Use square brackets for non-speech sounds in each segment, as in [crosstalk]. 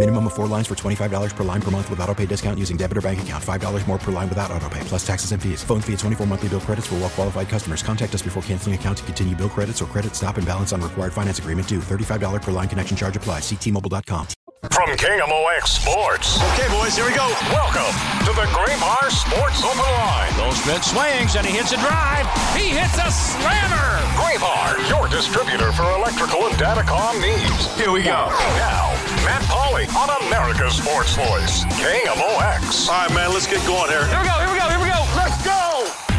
Minimum of four lines for $25 per line per month with auto pay discount using debit or bank account. $5 more per line without auto pay, plus taxes and fees. Phone fee at 24 monthly bill credits for well qualified customers. Contact us before canceling account to continue bill credits or credit stop and balance on required finance agreement due. $35 per line connection charge applies. Ctmobile.com. From KMOX Sports. Okay, boys, here we go. Welcome to the Graybar Sports Open Line. Goldschmidt swings and he hits a drive. He hits a slammer. Graybar, your distributor for electrical and datacom needs. Here we go. Now, Matt Pauley on America's Sports Voice, KMOX. All right, man, let's get going here. Here we go, here we go, here we go. Let's go.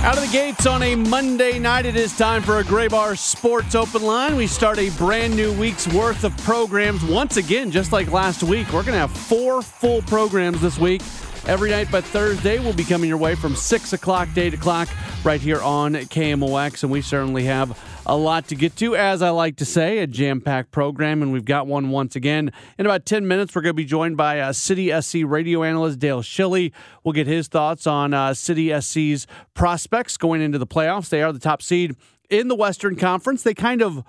Out of the gates on a Monday night, it is time for a Graybar Sports Open Line. We start a brand new week's worth of programs once again, just like last week. We're going to have four full programs this week. Every night but Thursday, we'll be coming your way from 6 o'clock to 8 o'clock right here on KMOX. And we certainly have a lot to get to, as I like to say, a jam packed program. And we've got one once again. In about 10 minutes, we're going to be joined by uh, City SC radio analyst Dale Schilly. We'll get his thoughts on uh, City SC's prospects going into the playoffs. They are the top seed in the Western Conference. They kind of.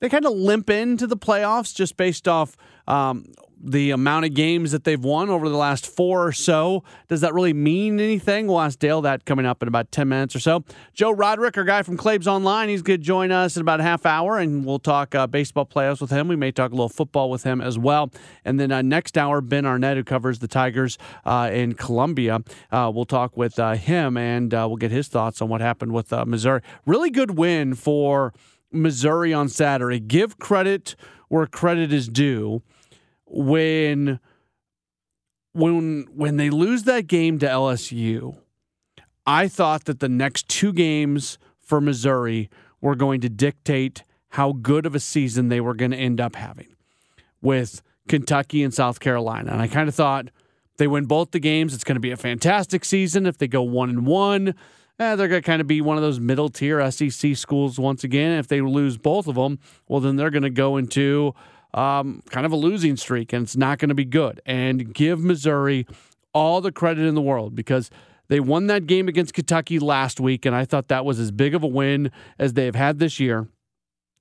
They kind of limp into the playoffs just based off um, the amount of games that they've won over the last four or so. Does that really mean anything? We'll ask Dale that coming up in about 10 minutes or so. Joe Roderick, our guy from Claibs Online, he's going to join us in about a half hour and we'll talk uh, baseball playoffs with him. We may talk a little football with him as well. And then uh, next hour, Ben Arnett, who covers the Tigers uh, in Columbia, uh, we'll talk with uh, him and uh, we'll get his thoughts on what happened with Missouri. Really good win for Missouri on Saturday. Give credit where credit is due when when when they lose that game to LSU, I thought that the next two games for Missouri were going to dictate how good of a season they were going to end up having with Kentucky and South Carolina. And I kind of thought they win both the games, it's going to be a fantastic season. If they go one and one, eh, they're going to kind of be one of those middle tier SEC schools once again. If they lose both of them, well, then they're going to go into um, kind of a losing streak, and it's not going to be good. And give Missouri all the credit in the world because they won that game against Kentucky last week, and I thought that was as big of a win as they have had this year.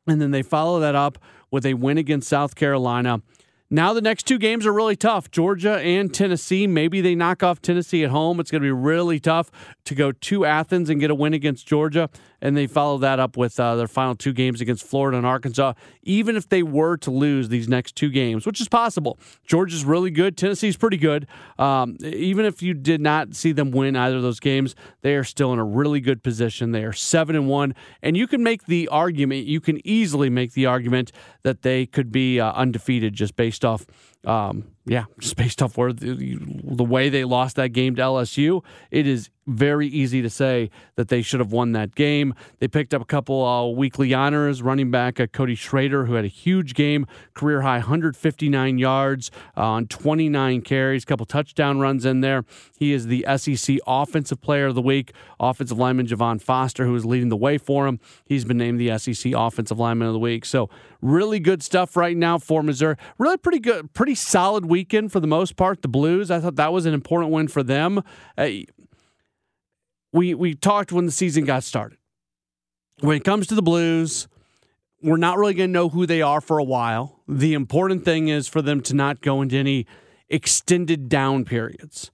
And then they follow that up with a win against South Carolina. Now the next two games are really tough. Georgia and Tennessee. Maybe they knock off Tennessee at home. It's going to be really tough to go to Athens and get a win against Georgia. And they follow that up with uh, their final two games against Florida and Arkansas. Even if they were to lose these next two games, which is possible, Georgia's really good. Tennessee's pretty good. Um, even if you did not see them win either of those games, they are still in a really good position. They are seven and one, and you can make the argument. You can easily make the argument that they could be uh, undefeated just based off um, yeah, just based off where the, the, way they lost that game to LSU, it is very easy to say that they should have won that game. They picked up a couple uh, weekly honors. Running back uh, Cody Schrader, who had a huge game, career high 159 yards uh, on 29 carries, couple touchdown runs in there. He is the SEC Offensive Player of the Week. Offensive lineman Javon Foster, who is leading the way for him, he's been named the SEC Offensive Lineman of the Week. So really good stuff right now for Missouri. Really pretty good, pretty solid weekend for the most part. The Blues, I thought that was an important win for them. Uh, we we talked when the season got started. When it comes to the Blues, we're not really going to know who they are for a while. The important thing is for them to not go into any extended down periods.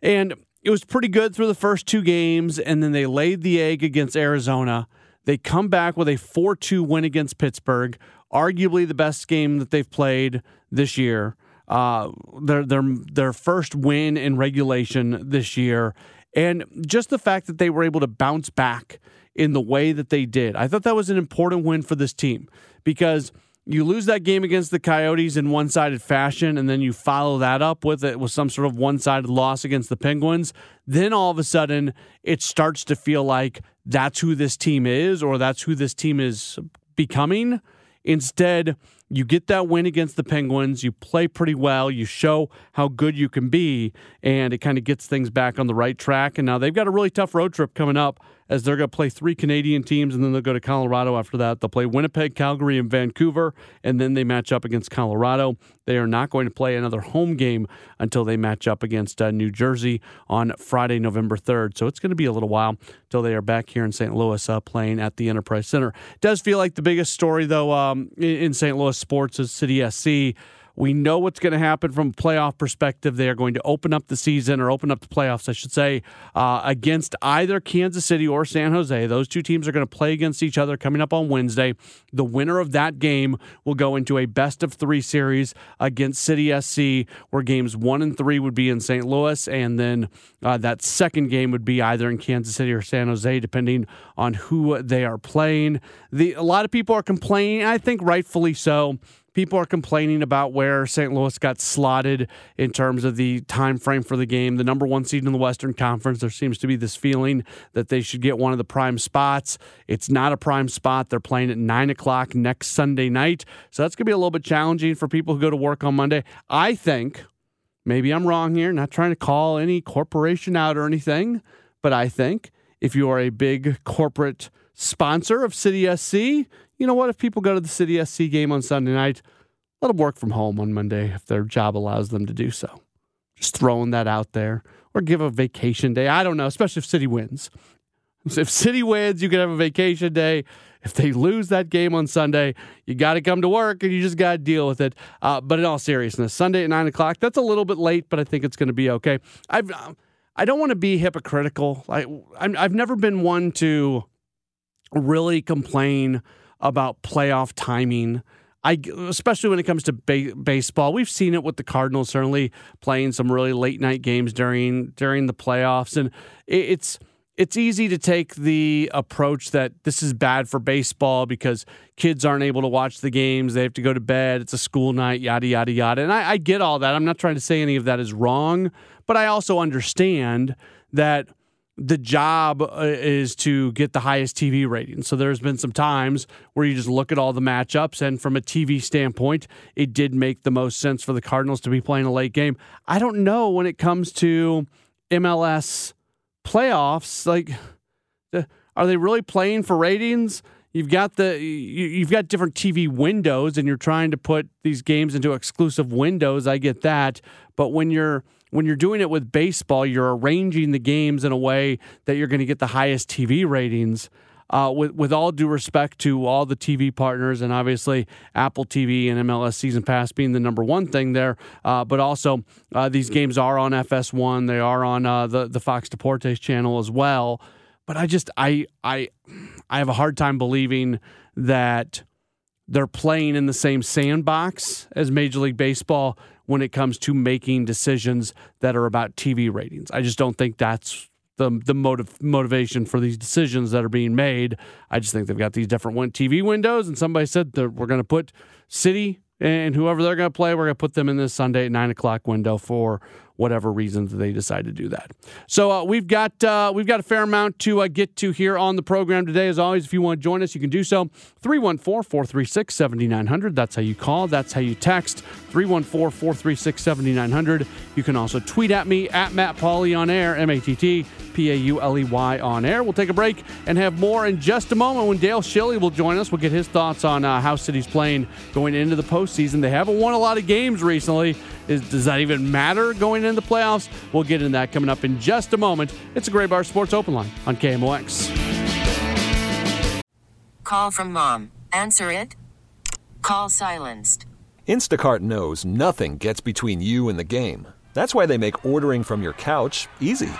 And it was pretty good through the first two games, and then they laid the egg against Arizona. They come back with a 4 2 win against Pittsburgh, arguably the best game that they've played this year. Uh, their, their, their first win in regulation this year. And just the fact that they were able to bounce back in the way that they did, I thought that was an important win for this team because you lose that game against the Coyotes in one-sided fashion, and then you follow that up with it with some sort of one-sided loss against the Penguins, then all of a sudden it starts to feel like that's who this team is, or that's who this team is becoming. Instead, you get that win against the Penguins, you play pretty well, you show how good you can be, and it kind of gets things back on the right track. And now they've got a really tough road trip coming up as they're going to play three Canadian teams and then they'll go to Colorado after that. They'll play Winnipeg, Calgary, and Vancouver, and then they match up against Colorado. They are not going to play another home game until they match up against uh, New Jersey on Friday, November 3rd. So it's going to be a little while until they are back here in St. Louis uh, playing at the Enterprise Center. It does feel like the biggest story, though, um, in St. Louis sports is City SC. We know what's going to happen from a playoff perspective. They are going to open up the season or open up the playoffs, I should say, uh, against either Kansas City or San Jose. Those two teams are going to play against each other coming up on Wednesday. The winner of that game will go into a best of three series against City SC, where games one and three would be in St. Louis, and then uh, that second game would be either in Kansas City or San Jose, depending on who they are playing. The a lot of people are complaining, I think rightfully so people are complaining about where St. Louis got slotted in terms of the time frame for the game. The number one seed in the Western Conference, there seems to be this feeling that they should get one of the prime spots. It's not a prime spot. They're playing at nine o'clock next Sunday night, so that's going to be a little bit challenging for people who go to work on Monday. I think. Maybe I'm wrong here, not trying to call any corporation out or anything, but I think if you are a big corporate sponsor of City SC, you know what? If people go to the City SC game on Sunday night, let them work from home on Monday if their job allows them to do so. Just throwing that out there. Or give a vacation day. I don't know, especially if City wins. If City wins, you can have a vacation day. If they lose that game on Sunday, you got to come to work and you just got to deal with it. Uh, but in all seriousness, Sunday at nine o'clock, that's a little bit late, but I think it's going to be okay. I've, I don't want to be hypocritical. I, I've never been one to really complain about playoff timing. I, especially when it comes to ba- baseball, we've seen it with the Cardinals certainly playing some really late night games during during the playoffs, and it's it's easy to take the approach that this is bad for baseball because kids aren't able to watch the games, they have to go to bed, it's a school night, yada yada yada, and I, I get all that. I'm not trying to say any of that is wrong, but I also understand that the job uh, is to get the highest TV rating. So there's been some times where you just look at all the matchups, and from a TV standpoint, it did make the most sense for the Cardinals to be playing a late game. I don't know when it comes to MLS playoffs, like, are they really playing for ratings? You've got the you've got different TV windows, and you're trying to put these games into exclusive windows. I get that, but when you're when you're doing it with baseball, you're arranging the games in a way that you're going to get the highest TV ratings. Uh, with with all due respect to all the TV partners, and obviously Apple TV and MLS Season Pass being the number one thing there, uh, but also uh, these games are on FS1, they are on uh, the the Fox Deportes channel as well. But I just I I I have a hard time believing that they're playing in the same sandbox as Major League Baseball when it comes to making decisions that are about TV ratings. I just don't think that's the the motive motivation for these decisions that are being made. I just think they've got these different one TV windows, and somebody said that we're going to put City and whoever they're going to play, we're going to put them in this Sunday at nine o'clock window for whatever reasons they decide to do that. So uh, we've got uh, we've got a fair amount to uh, get to here on the program today. As always, if you want to join us, you can do so 314-436-7900. That's how you call. That's how you text 314-436-7900. You can also tweet at me at Matt Pauley on air, M A T T P A U L E Y on air. We'll take a break and have more in just a moment when Dale Schilly will join us. We'll get his thoughts on uh, how City's playing going into the postseason. They haven't won a lot of games recently. Is, does that even matter going into the playoffs? We'll get into that coming up in just a moment. It's a Graybar Sports Open Line on KMOX. Call from mom. Answer it. Call silenced. Instacart knows nothing gets between you and the game. That's why they make ordering from your couch easy.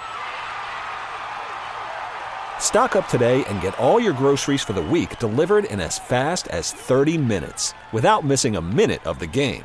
Stock up today and get all your groceries for the week delivered in as fast as 30 minutes without missing a minute of the game.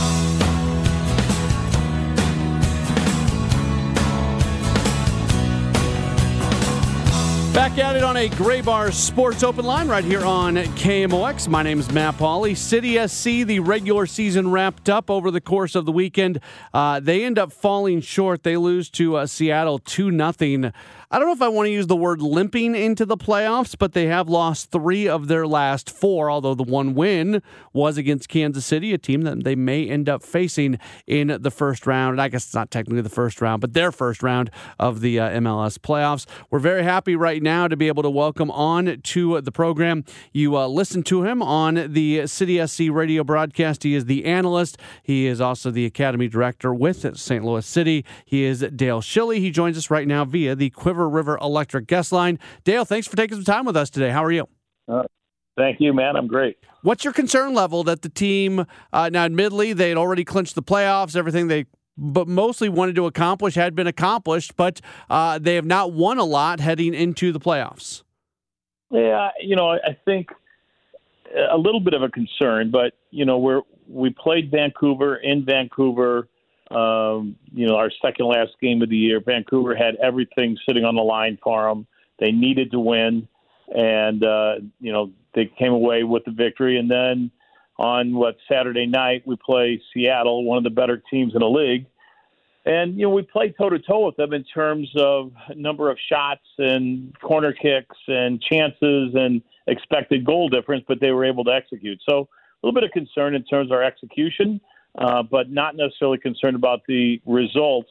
Back at it on a Graybar Sports Open line right here on KMOX. My name is Matt Pauley. City SC, the regular season wrapped up over the course of the weekend. Uh, they end up falling short. They lose to uh, Seattle 2 0. I don't know if I want to use the word limping into the playoffs, but they have lost three of their last four, although the one win was against Kansas City, a team that they may end up facing in the first round. And I guess it's not technically the first round, but their first round of the uh, MLS playoffs. We're very happy right now to be able to welcome on to the program. You uh, listen to him on the City SC radio broadcast. He is the analyst, he is also the academy director with St. Louis City. He is Dale Schilly. He joins us right now via the Quiver River Electric guest line. Dale, thanks for taking some time with us today. How are you? Uh, thank you, man. I'm great. What's your concern level that the team, uh, now admittedly, they had already clinched the playoffs, everything they but mostly wanted to accomplish had been accomplished, but uh, they have not won a lot heading into the playoffs. Yeah, you know, I think a little bit of a concern, but you know, we're we played Vancouver in Vancouver um, you know, our second last game of the year, Vancouver had everything sitting on the line for them. They needed to win, and uh, you know they came away with the victory. And then on what Saturday night we play Seattle, one of the better teams in the league, and you know we played toe to toe with them in terms of number of shots and corner kicks and chances and expected goal difference, but they were able to execute. So a little bit of concern in terms of our execution uh, but not necessarily concerned about the results,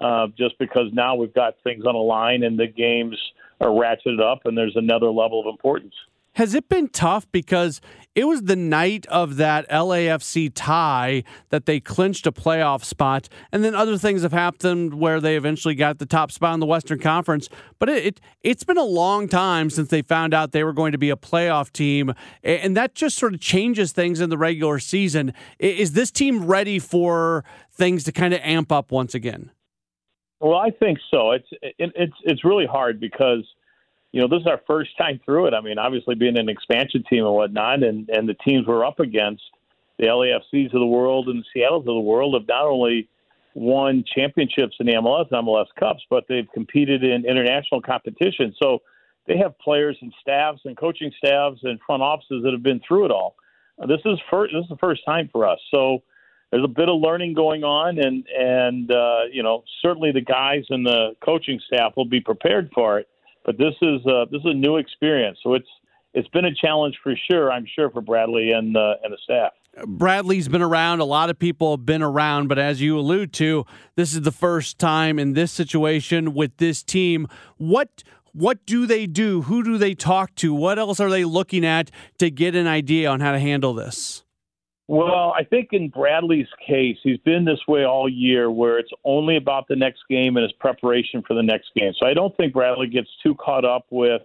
uh, just because now we've got things on a line and the games are ratcheted up and there's another level of importance. Has it been tough because it was the night of that LAFC tie that they clinched a playoff spot, and then other things have happened where they eventually got the top spot in the Western Conference. But it, it has been a long time since they found out they were going to be a playoff team, and that just sort of changes things in the regular season. Is this team ready for things to kind of amp up once again? Well, I think so. It's it, it's it's really hard because you know, this is our first time through it. I mean, obviously being an expansion team and whatnot, and and the teams we're up against, the LAFCs of the world and the Seattle's of the world, have not only won championships in the MLS and MLS Cups, but they've competed in international competition. So they have players and staffs and coaching staffs and front offices that have been through it all. This is first. This is the first time for us. So there's a bit of learning going on, and and uh, you know certainly the guys and the coaching staff will be prepared for it. But this is uh, this is a new experience, so it's it's been a challenge for sure. I'm sure for Bradley and uh, and the staff. Bradley's been around. A lot of people have been around, but as you allude to, this is the first time in this situation with this team. What what do they do? Who do they talk to? What else are they looking at to get an idea on how to handle this? Well, I think in Bradley's case, he's been this way all year, where it's only about the next game and his preparation for the next game. So I don't think Bradley gets too caught up with,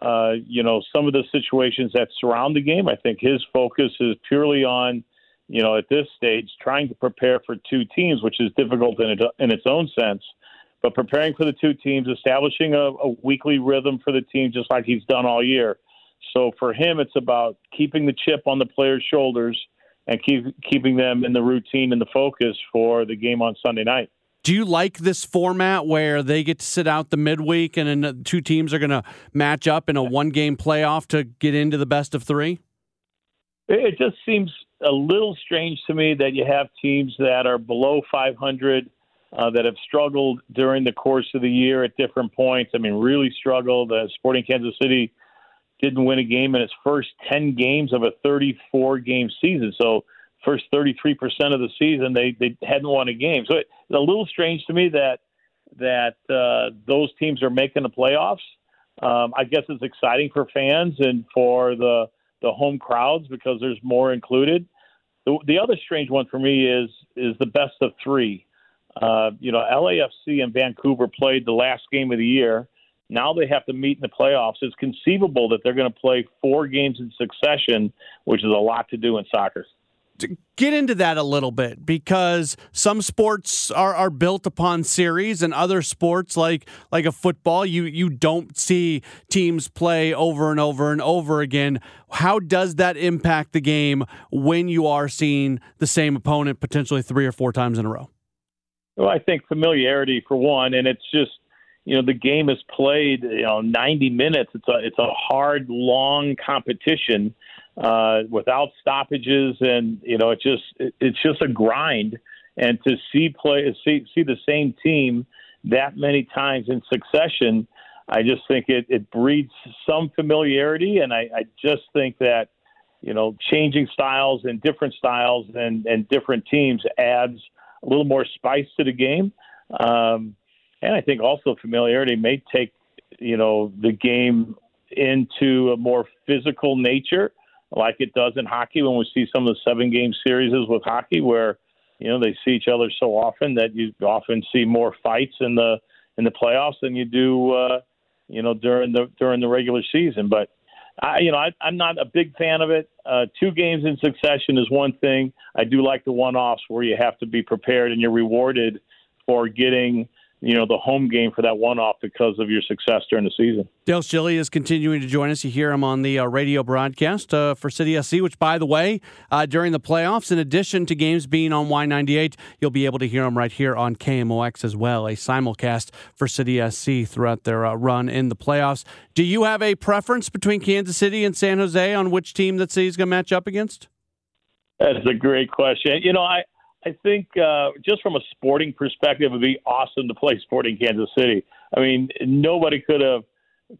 uh, you know, some of the situations that surround the game. I think his focus is purely on, you know, at this stage, trying to prepare for two teams, which is difficult in, it, in its own sense. But preparing for the two teams, establishing a, a weekly rhythm for the team, just like he's done all year. So for him, it's about keeping the chip on the players' shoulders and keep keeping them in the routine and the focus for the game on Sunday night. Do you like this format where they get to sit out the midweek and then two teams are going to match up in a one game playoff to get into the best of three? It just seems a little strange to me that you have teams that are below 500 uh, that have struggled during the course of the year at different points. I mean, really struggled. Uh, Sporting Kansas City didn't win a game in its first 10 games of a 34 game season. So, first 33% of the season, they, they hadn't won a game. So, it's a little strange to me that that uh, those teams are making the playoffs. Um, I guess it's exciting for fans and for the the home crowds because there's more included. The, the other strange one for me is is the best of three. Uh, you know, LAFC and Vancouver played the last game of the year. Now they have to meet in the playoffs. It's conceivable that they're going to play four games in succession, which is a lot to do in soccer. Get into that a little bit because some sports are, are built upon series and other sports like like a football you you don't see teams play over and over and over again. How does that impact the game when you are seeing the same opponent potentially three or four times in a row? Well i think familiarity for one and it's just you know the game is played you know 90 minutes it's a it's a hard long competition uh, without stoppages, and you know, it's just it, it's just a grind. And to see play see see the same team that many times in succession, I just think it, it breeds some familiarity, and I, I just think that you know changing styles and different styles and and different teams adds a little more spice to the game. Um, and I think also familiarity may take you know the game into a more physical nature like it does in hockey when we see some of the seven game series with hockey where you know they see each other so often that you often see more fights in the in the playoffs than you do uh, you know during the during the regular season. But I you know I, I'm not a big fan of it. Uh, two games in succession is one thing. I do like the one offs where you have to be prepared and you're rewarded for getting you know the home game for that one off because of your success during the season. Dale Schilly is continuing to join us. You hear him on the uh, radio broadcast uh, for City SC, which, by the way, uh, during the playoffs, in addition to games being on Y98, you'll be able to hear him right here on KMOX as well, a simulcast for City SC throughout their uh, run in the playoffs. Do you have a preference between Kansas City and San Jose on which team that City's going to match up against? That's a great question. You know, I I think uh, just from a sporting perspective, it would be awesome to play Sporting Kansas City. I mean, nobody could have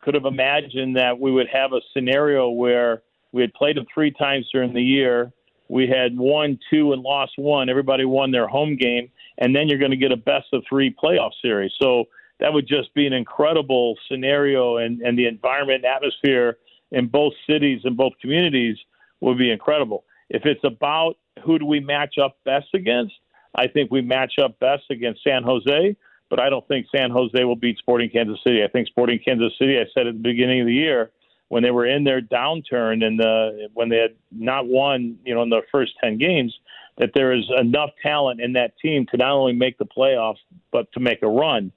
could have imagined that we would have a scenario where we had played them three times during the year. We had won two and lost one. Everybody won their home game, and then you're going to get a best of three playoff series. So that would just be an incredible scenario, and, and the environment and atmosphere in both cities and both communities would be incredible. If it's about who do we match up best against? I think we match up best against San Jose, but I don't think San Jose will beat Sporting Kansas City. I think Sporting Kansas City, I said at the beginning of the year, when they were in their downturn and the, when they had not won, you know, in the first 10 games, that there is enough talent in that team to not only make the playoffs, but to make a run.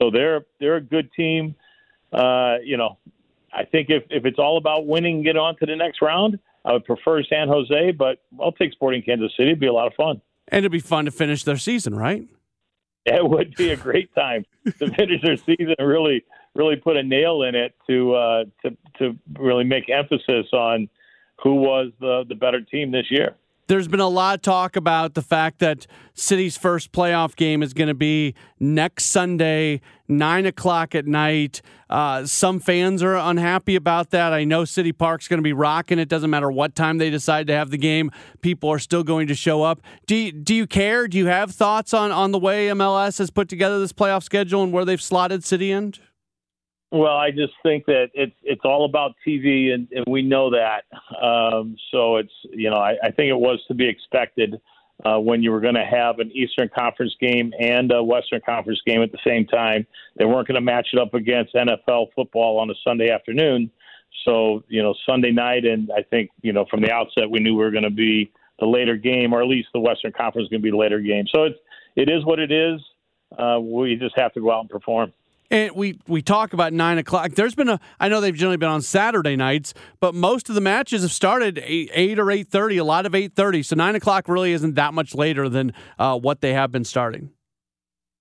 So they're, they're a good team. Uh, you know, I think if, if it's all about winning, and get on to the next round, I would prefer San Jose, but I'll take Sporting Kansas City. It'd be a lot of fun. And it'd be fun to finish their season, right? It would be a great time to [laughs] finish their season and really, really put a nail in it to uh, to to really make emphasis on who was the the better team this year. There's been a lot of talk about the fact that City's first playoff game is going to be next Sunday, nine o'clock at night. Uh, some fans are unhappy about that. I know City Park's going to be rocking. It doesn't matter what time they decide to have the game. People are still going to show up. Do you, do you care? Do you have thoughts on on the way MLS has put together this playoff schedule and where they've slotted City in? Well, I just think that it's it's all about TV, and, and we know that. Um, so it's you know I, I think it was to be expected uh, when you were going to have an Eastern Conference game and a Western Conference game at the same time. They weren't going to match it up against NFL football on a Sunday afternoon. So you know Sunday night, and I think you know from the outset we knew we were going to be the later game, or at least the Western Conference was going to be the later game. So it's it is what it is. Uh, we just have to go out and perform. And we we talk about nine o'clock. There's been a. I know they've generally been on Saturday nights, but most of the matches have started eight, eight or eight thirty. A lot of eight thirty. So nine o'clock really isn't that much later than uh, what they have been starting.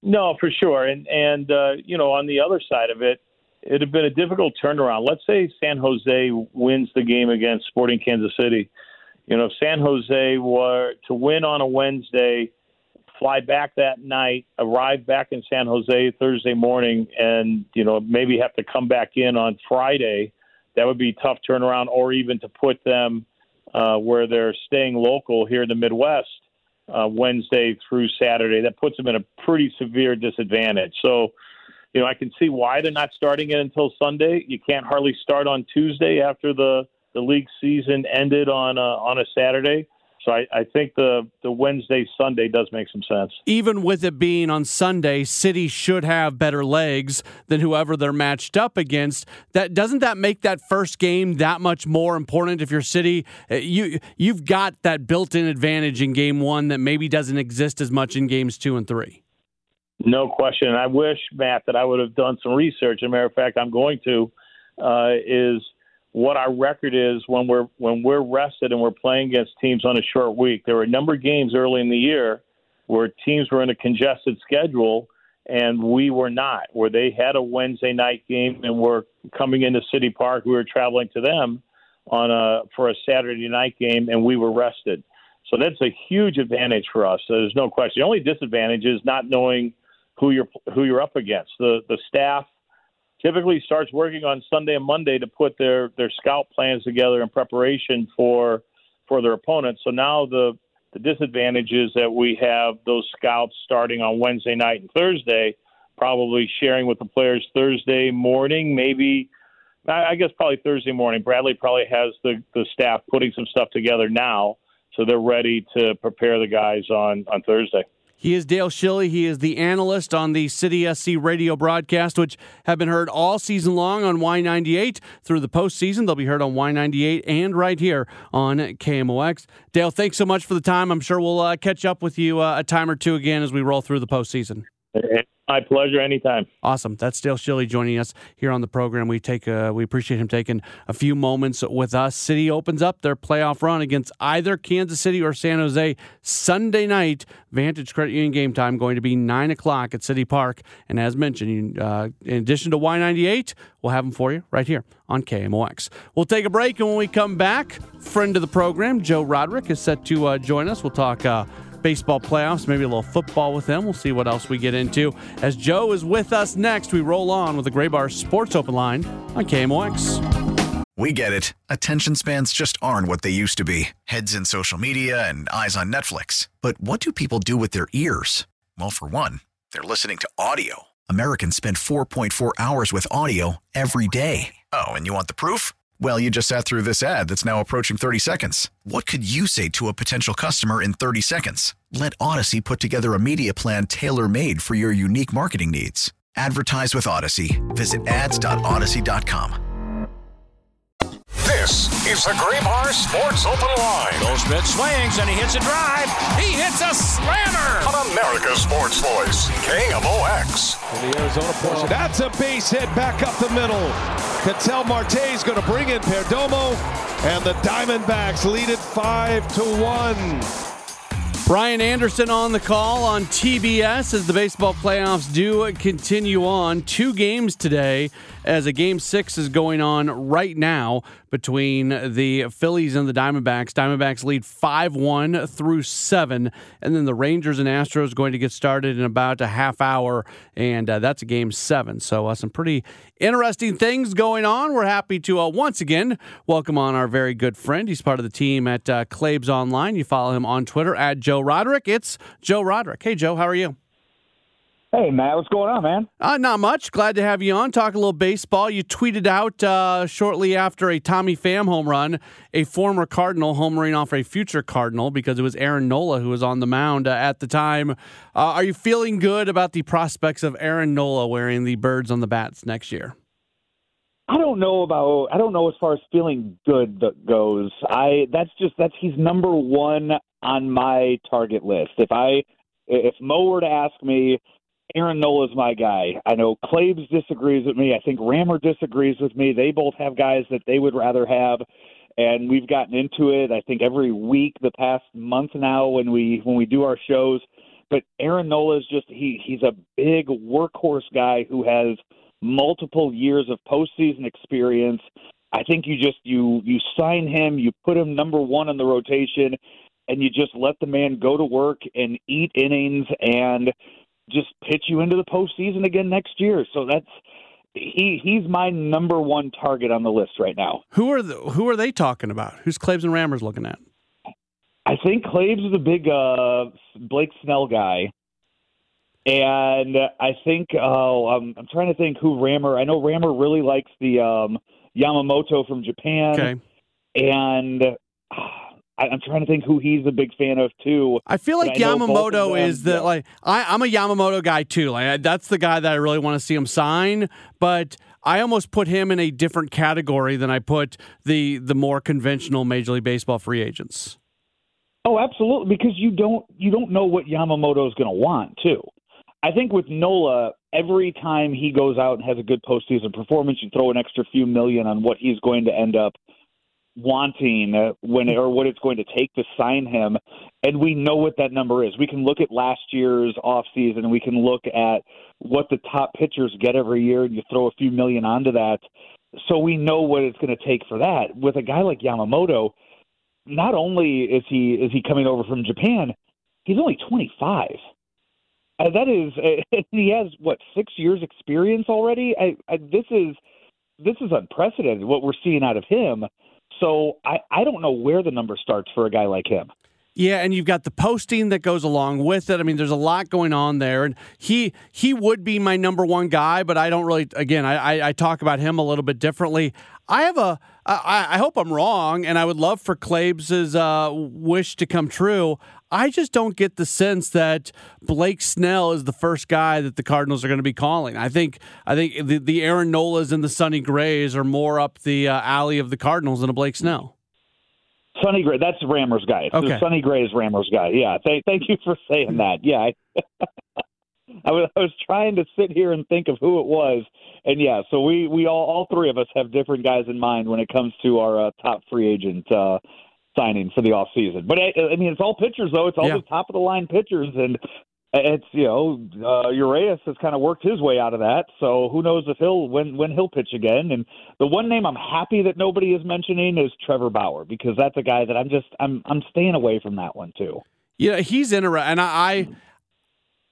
No, for sure. And and uh, you know, on the other side of it, it had been a difficult turnaround. Let's say San Jose wins the game against Sporting Kansas City. You know, if San Jose were to win on a Wednesday, fly back that night, arrive back in San Jose Thursday morning, and you know maybe have to come back in on Friday, that would be tough turnaround, or even to put them uh, where they're staying local here in the Midwest uh, Wednesday through Saturday. That puts them in a pretty severe disadvantage. So, you know, I can see why they're not starting it until Sunday. You can't hardly start on Tuesday after the the league season ended on a, on a Saturday. So I, I, think the, the Wednesday Sunday does make some sense. Even with it being on Sunday, City should have better legs than whoever they're matched up against. That doesn't that make that first game that much more important if you're City? Uh, you you've got that built-in advantage in game one that maybe doesn't exist as much in games two and three. No question. I wish Matt that I would have done some research. As a matter of fact, I'm going to. Uh, is what our record is when we're when we're rested and we're playing against teams on a short week. There were a number of games early in the year where teams were in a congested schedule and we were not, where they had a Wednesday night game and were coming into City Park. We were traveling to them on a for a Saturday night game and we were rested. So that's a huge advantage for us. There's no question. The only disadvantage is not knowing who you're who you're up against. The the staff typically starts working on Sunday and Monday to put their their scout plans together in preparation for for their opponents. So now the the disadvantage is that we have those scouts starting on Wednesday night and Thursday, probably sharing with the players Thursday morning, maybe I guess probably Thursday morning. Bradley probably has the the staff putting some stuff together now, so they're ready to prepare the guys on on Thursday. He is Dale Schilly. He is the analyst on the City SC radio broadcast, which have been heard all season long on Y98 through the postseason. They'll be heard on Y98 and right here on KMOX. Dale, thanks so much for the time. I'm sure we'll uh, catch up with you uh, a time or two again as we roll through the postseason. My pleasure, anytime. Awesome. That's Dale Schilly joining us here on the program. We take uh, we appreciate him taking a few moments with us. City opens up their playoff run against either Kansas City or San Jose Sunday night. Vantage Credit Union game time going to be nine o'clock at City Park. And as mentioned, uh, in addition to Y98, we'll have them for you right here on KMOX. We'll take a break, and when we come back, friend of the program, Joe Roderick, is set to uh, join us. We'll talk uh, baseball playoffs, maybe a little football with them. We'll see what else we get into. As Joe is with us next, we roll on with the Graybar Sports Open Line on KMOX. We get it. Attention spans just aren't what they used to be heads in social media and eyes on Netflix. But what do people do with their ears? Well, for one, they're listening to audio. Americans spend 4.4 hours with audio every day. Oh, and you want the proof? Well, you just sat through this ad that's now approaching 30 seconds. What could you say to a potential customer in 30 seconds? Let Audacy put together a media plan tailor made for your unique marketing needs. Advertise with Audacy. Visit ads.audacy.com. This is the Graybar Sports Open Line. Goldschmidt swings and he hits a drive. He hits a slammer. On America's Sports Voice, KMOX. In the Arizona portion. That's a base hit back up the middle. Ketel Marte is going to bring in Perdomo, and the Diamondbacks lead it 5 to 1. Brian Anderson on the call on TBS as the baseball playoffs do continue on. Two games today as a game six is going on right now between the Phillies and the Diamondbacks. Diamondbacks lead 5 1 through 7. And then the Rangers and Astros going to get started in about a half hour. And uh, that's a game seven. So uh, some pretty interesting things going on. We're happy to uh, once again welcome on our very good friend. He's part of the team at uh, Online. You follow him on Twitter at Joe Roderick. It's Joe Roderick. Hey, Joe, how are you? Hey, Matt, what's going on, man? Uh, not much. Glad to have you on. Talk a little baseball. You tweeted out uh, shortly after a Tommy Pham home run, a former Cardinal homering off a future Cardinal because it was Aaron Nola who was on the mound uh, at the time. Uh, are you feeling good about the prospects of Aaron Nola wearing the birds on the bats next year? I don't know about. I don't know as far as feeling good that goes. I that's just that's he's number one on my target list. If I if Mo were to ask me Aaron Nola is my guy. I know Claibs disagrees with me. I think Rammer disagrees with me. They both have guys that they would rather have, and we've gotten into it. I think every week the past month now when we when we do our shows. But Aaron Nola is just he he's a big workhorse guy who has multiple years of postseason experience. I think you just you you sign him, you put him number one in the rotation, and you just let the man go to work and eat innings and just pitch you into the postseason again next year. So that's he he's my number one target on the list right now. Who are the, who are they talking about? Who's Claibs and Rammers looking at? I think Claibs is a big uh, Blake Snell guy. And I think oh, I'm, I'm trying to think who Rammer. I know Rammer really likes the um, Yamamoto from Japan, okay. and I, am trying to think who he's a big fan of too. I feel like Yamamoto is the like I, am a Yamamoto guy too. Like that's the guy that I really want to see him sign, but. I almost put him in a different category than I put the the more conventional Major League Baseball free agents. Oh, absolutely, because you don't you don't know what Yamamoto is going to want too. I think with Nola, every time he goes out and has a good postseason performance, you throw an extra few million on what he's going to end up wanting uh, when or what it's going to take to sign him. And we know what that number is. We can look at last year's off season we can look at what the top pitchers get every year and you throw a few million onto that. So we know what it's going to take for that. With a guy like Yamamoto not only is he is he coming over from Japan he's only 25 uh, that is [laughs] uh, he has what 6 years experience already? I, I this is this is unprecedented what we're seeing out of him so I, I don't know where the number starts for a guy like him. Yeah, and you've got the posting that goes along with it. I mean, there's a lot going on there, and he he would be my number one guy, but I don't really. Again, I I, I talk about him a little bit differently. I have a. I, I hope I'm wrong, and I would love for Claibs' uh, wish to come true. I just don't get the sense that Blake Snell is the first guy that the Cardinals are going to be calling. I think I think the, the Aaron Nolas and the Sonny Grays are more up the uh, alley of the Cardinals than a Blake Snell. Sonny Gray, that's Rammer's guy. Okay. Sonny Gray is Rammer's guy. Yeah, thank thank you for saying that. Yeah, [laughs] I, was I was trying to sit here and think of who it was, and yeah, so we we all all three of us have different guys in mind when it comes to our uh, top free agent uh, signing for the off season. But I, I mean, it's all pitchers though. It's all Yeah. the top of the line pitchers, and it's you know uh, Urias has kind of worked his way out of that. So who knows if he'll when when he'll pitch again? And the one name I'm happy that nobody is mentioning is Trevor Bauer because that's a guy that I'm just I'm I'm staying away from that one too. Yeah, he's interesting, and I, I,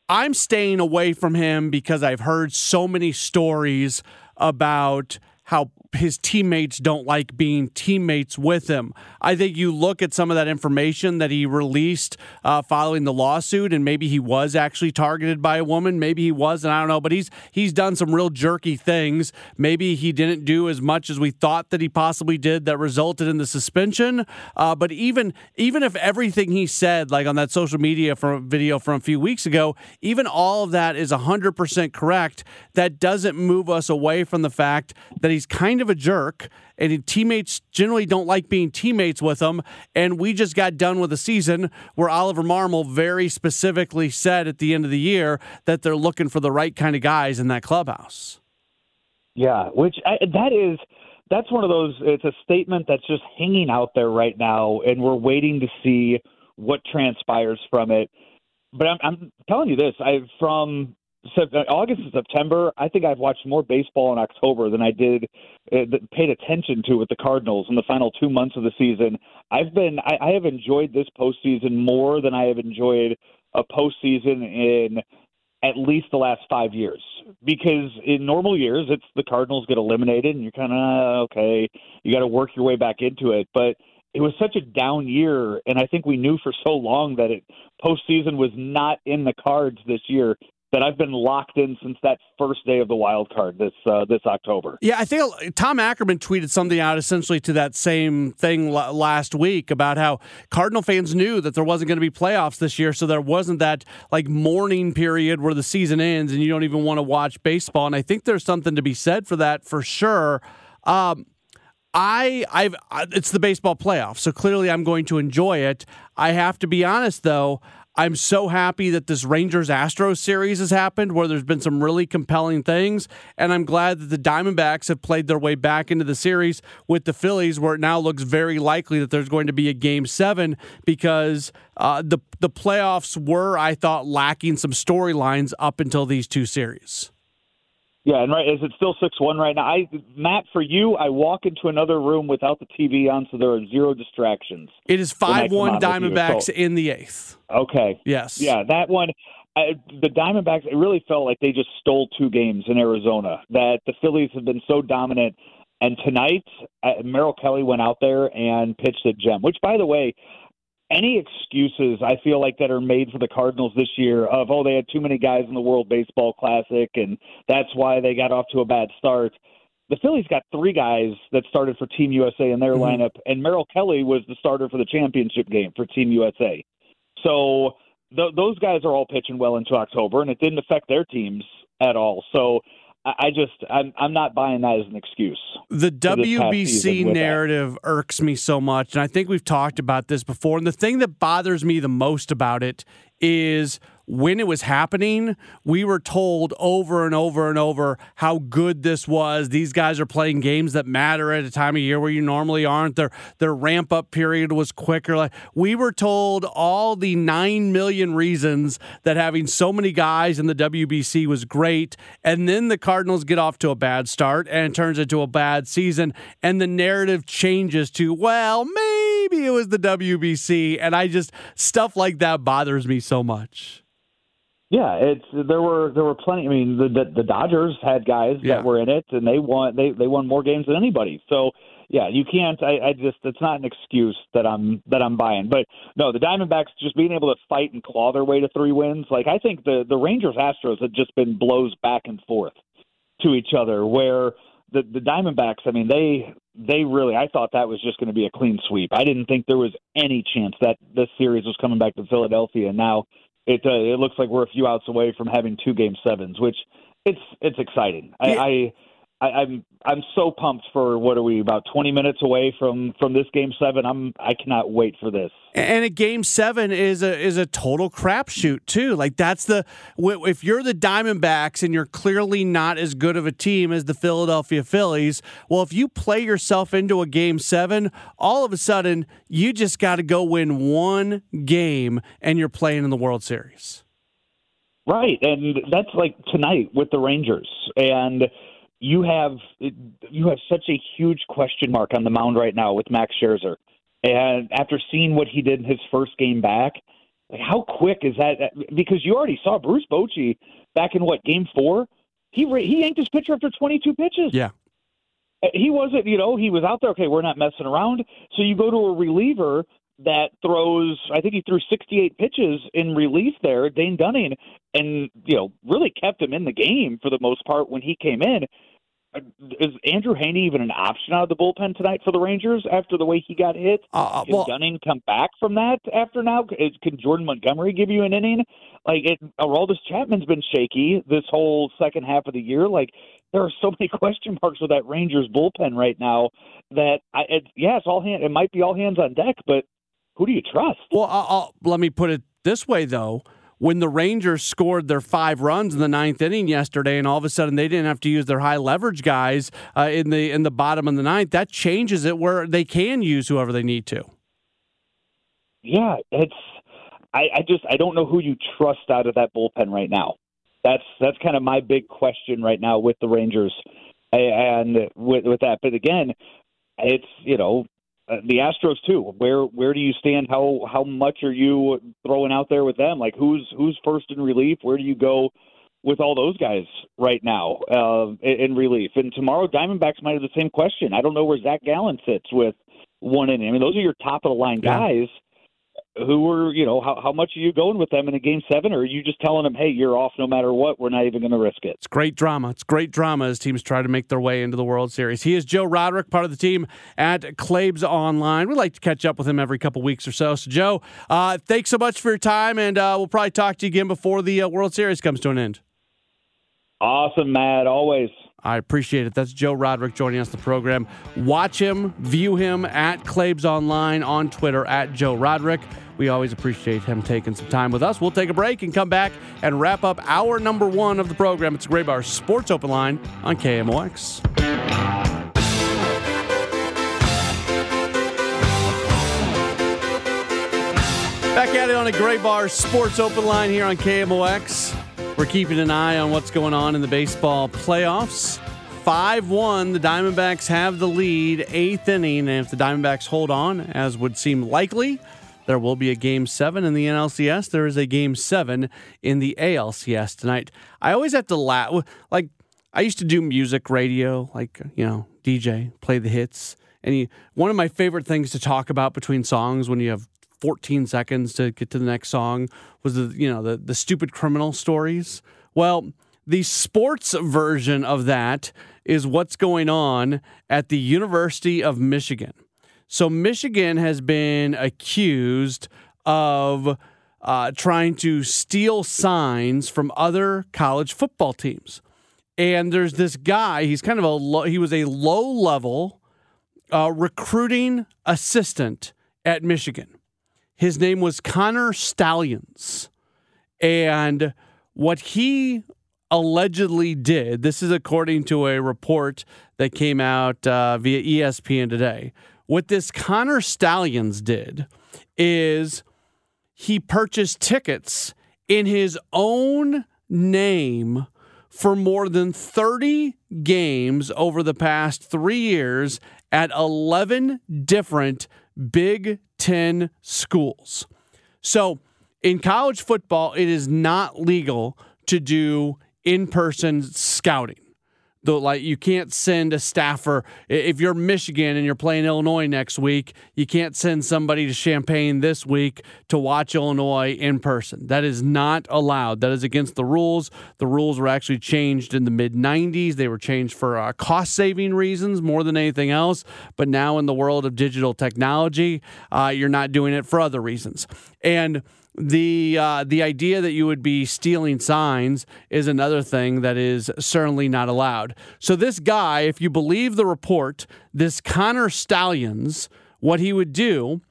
I'm staying away from him because I've heard so many stories about how his teammates don't like being teammates with him. I think you look at some of that information that he released uh, following the lawsuit, and maybe he was actually targeted by a woman. Maybe he wasn't. I don't know. But he's he's done some real jerky things. Maybe he didn't do as much as we thought that he possibly did that resulted in the suspension. Uh, but even even if everything he said, like on that social media from video from a few weeks ago, even all of that is hundred percent correct. That doesn't move us away from the fact that he's kind of a jerk and teammates generally don't like being teammates with him. And we just got done with a season where Oliver Marmol very specifically said at the end of the year that they're looking for the right kind of guys in that clubhouse. Yeah, which I, that is that's one of those. It's a statement that's just hanging out there right now, and we're waiting to see what transpires from it. But I'm, I'm telling you this: I from August and September, I think I've watched more baseball in October than I did uh, paid attention to with the Cardinals in the final two months of the season. I've been I, I have enjoyed this postseason more than I have enjoyed a postseason in at least the last five years. Because in normal years, it's the Cardinals get eliminated, and you're kind of okay. You got to work your way back into it, but it was such a down year, and I think we knew for so long that it postseason was not in the cards this year. That I've been locked in since that first day of the wild card this uh, this October. Yeah, I think Tom Ackerman tweeted something out essentially to that same thing last week about how Cardinal fans knew that there wasn't going to be playoffs this year, so there wasn't that like mourning period where the season ends and you don't even want to watch baseball. And I think there's something to be said for that for sure. Um, I I've it's the baseball playoffs, so clearly I'm going to enjoy it. I have to be honest though, I'm so happy that this Rangers Astros series has happened where there's been some really compelling things and I'm glad that the Diamondbacks have played their way back into the series with the Phillies where it now looks very likely that there's going to be a game 7 because uh, the the playoffs were I thought lacking some storylines up until these two series. Yeah, and right is it still six one right now? I Matt, for you, I walk into another room without the TV on, so there are zero distractions. It is five one Diamondbacks in the eighth. Okay. Yes. Yeah, that one. I, the Diamondbacks. It really felt like they just stole two games in Arizona. That the Phillies have been so dominant, and tonight uh, Merrill Kelly went out there and pitched a gem. Which, by the way, any excuses I feel like that are made for the Cardinals this year of oh they had too many guys in the World Baseball Classic and that's why they got off to a bad start. The Phillies got three guys that started for Team USA in their mm-hmm. lineup, and Merrill Kelly was the starter for the championship game for Team USA. So th- those guys are all pitching well into October, and it didn't affect their teams at all. So I just I'm I'm not buying that as an excuse. The WBC narrative that. irks me so much, and I think we've talked about this before. And the thing that bothers me the most about it is when it was happening, we were told over and over and over how good this was. These guys are playing games that matter at a time of year where you normally aren't. Their their ramp up period was quicker. Like we were told all the nine million reasons that having so many guys in the WBC was great, and then the Cardinals get off to a bad start and turns into a bad season, and the narrative changes to well maybe it was the WBC, and I just stuff like that bothers me so much. Yeah, it's there were there were plenty. I mean, the the, the Dodgers had guys yeah. that were in it, and they won they they won more games than anybody. So yeah, you can't. I, I just it's not an excuse that I'm that I'm buying. But no, the Diamondbacks just being able to fight and claw their way to three wins. Like I think the the Rangers Astros had just been blows back and forth to each other. Where the the Diamondbacks, I mean, they they really I thought that was just going to be a clean sweep. I didn't think there was any chance that this series was coming back to Philadelphia. And now it uh, it looks like we're a few outs away from having two game sevens, which it's it's exciting. I, I I, I'm I'm so pumped for what are we about 20 minutes away from from this game seven. I'm I cannot wait for this. And a game seven is a is a total crapshoot too. Like that's the if you're the Diamondbacks and you're clearly not as good of a team as the Philadelphia Phillies. Well, if you play yourself into a game seven, all of a sudden you just got to go win one game and you're playing in the World Series. Right, and that's like tonight with the Rangers and you have you have such a huge question mark on the mound right now with Max Scherzer. And after seeing what he did in his first game back, like how quick is that? Because you already saw Bruce Bochy back in what game four. He he yanked his pitcher after 22 pitches. Yeah, he wasn't. You know, he was out there. Okay, we're not messing around. So you go to a reliever that throws. I think he threw 68 pitches in relief there, Dane Dunning, and you know really kept him in the game for the most part when he came in is Andrew Heaney even an option out of the bullpen tonight for the Rangers after the way he got hit? Uh, can well, Dunning come back from that after now? Can Jordan Montgomery give you an inning? Like, it, Aroldis Chapman's been shaky this whole second half of the year. Like, there are so many [laughs] question marks with that Rangers bullpen right now that I, it, yeah, it's all hand. It might be all hands on deck, but who do you trust? Well, I'll, I'll, let me put it this way, though when the Rangers scored their five runs in the ninth inning yesterday, and all of a sudden they didn't have to use their high leverage guys uh, in the in the bottom of the ninth, that changes it where they can use whoever they need to. Yeah, it's I, I just I don't know who you trust out of that bullpen right now. That's that's kind of my big question right now with the Rangers and with with that. But again, it's you know uh, the Astros too. Where where do you stand? How how much are you throwing out there with them? Like who's who's first in relief? Where do you go with all those guys right now uh, in relief? And tomorrow, Diamondbacks might have the same question. I don't know where Zach Gallen sits with one inning. I mean, those are your top of the line guys. Yeah who are you know how, how much are you going with them in a game seven? Or are you just telling them hey you're off no matter what. We're not even going to risk it. It's great drama. It's great drama as teams try to make their way into the world series. He is joe roderick part of the team at claibs online. We like to catch up with him every couple weeks or so. So joe uh, thanks so much for your time and uh, we'll probably talk to you again before the uh, world series comes to an end. Awesome matt. Always I appreciate it. That's Joe Roderick joining us the program. Watch him, view him at Claibs Online on Twitter at Joe Roderick. We always appreciate him taking some time with us. We'll take a break and come back and wrap up our number one of the program. It's a Graybar Sports Open Line on KMOX. Back at it on a Graybar Sports Open Line here on KMOX. We're keeping an eye on what's going on in the baseball playoffs. 5 1, the Diamondbacks have the lead, eighth inning. And if the Diamondbacks hold on, as would seem likely, there will be a game seven in the NLCS. There is a game seven in the ALCS tonight. I always have to laugh. Like, I used to do music radio, like, you know, DJ, play the hits. And you, one of my favorite things to talk about between songs when you have 14 seconds to get to the next song was the, you know, the, the stupid criminal stories. Well, the sports version of that is what's going on at the University of Michigan. So, Michigan has been accused of uh, trying to steal signs from other college football teams. And there's this guy, he's kind of a he was a low level uh, recruiting assistant at Michigan. His name was Connor Stalions. And what he allegedly did, this is according to a report that came out uh, via ESPN today. What this Connor Stalions did is he purchased tickets in his own name for more than 30 games over the past three years at 11 different Big Ten schools. So in college football, it is not legal to do in person scouting. Though, like, you can't send a staffer. If you're Michigan and you're playing Illinois next week, you can't send somebody to Champaign this week to watch Illinois in person. That is not allowed. That is against the rules. The rules were actually changed in the mid 90s. They were changed for uh, cost saving reasons more than anything else. But now, in the world of digital technology, uh, you're not doing it for other reasons. And the uh, the idea that you would be stealing signs is another thing that is certainly not allowed. So this guy, if you believe the report, this Connor Stalions, what he would do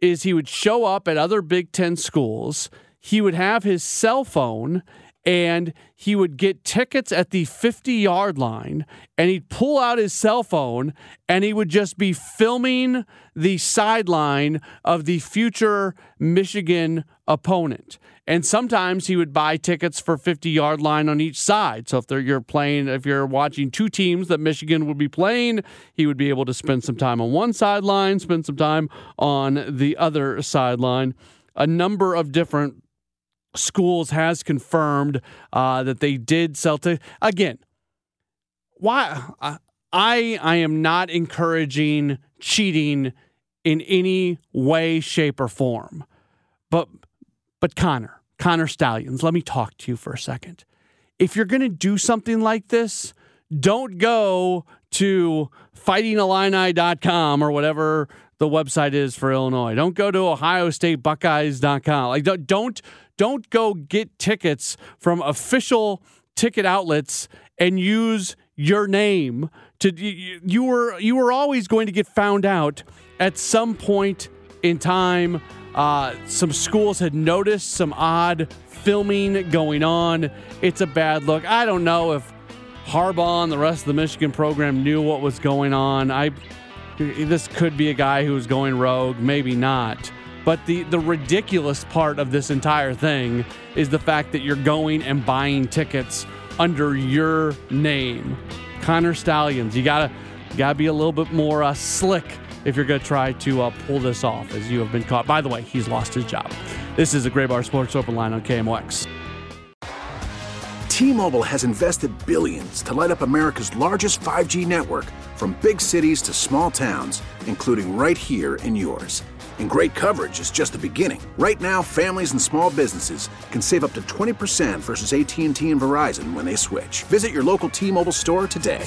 is he would show up at other Big Ten schools. He would have his cell phone and he would get tickets at the 50 yard line and he'd pull out his cell phone and he would just be filming the sideline of the future Michigan opponent. And sometimes he would buy tickets for 50 yard line on each side. So if you're playing, if you're watching two teams that Michigan would be playing, he would be able to spend some time on one sideline, spend some time on the other sideline. A number of different schools has confirmed uh, that they did sell to again. Why I I am not encouraging cheating in any way, shape, or form, but but Connor Connor Stalions, let me talk to you for a second. If you're going to do something like this, don't go to fightingillini.com or whatever the website is for Illinois. Don't go to ohiostatebuckeyes.com. Like don't don't go get tickets from official ticket outlets and use your name to you were you were always going to get found out at some point in time uh, some schools had noticed some odd filming going on it's a bad look i don't know if harbaugh and the rest of the michigan program knew what was going on i this could be a guy who's going rogue maybe not but the, the ridiculous part of this entire thing is the fact that you're going and buying tickets under your name. Connor Stalions. you gotta gotta be a little bit more uh, slick if you're gonna try to uh, pull this off, as you have been caught. By the way, he's lost his job. This is a Graybar Sports Open Line on KMOX. T-Mobile has invested billions to light up America's largest 5G network, from big cities to small towns, including right here in yours. And great coverage is just the beginning. Right now, families and small businesses can save up to 20% versus AT&T and Verizon when they switch. Visit your local T-Mobile store today.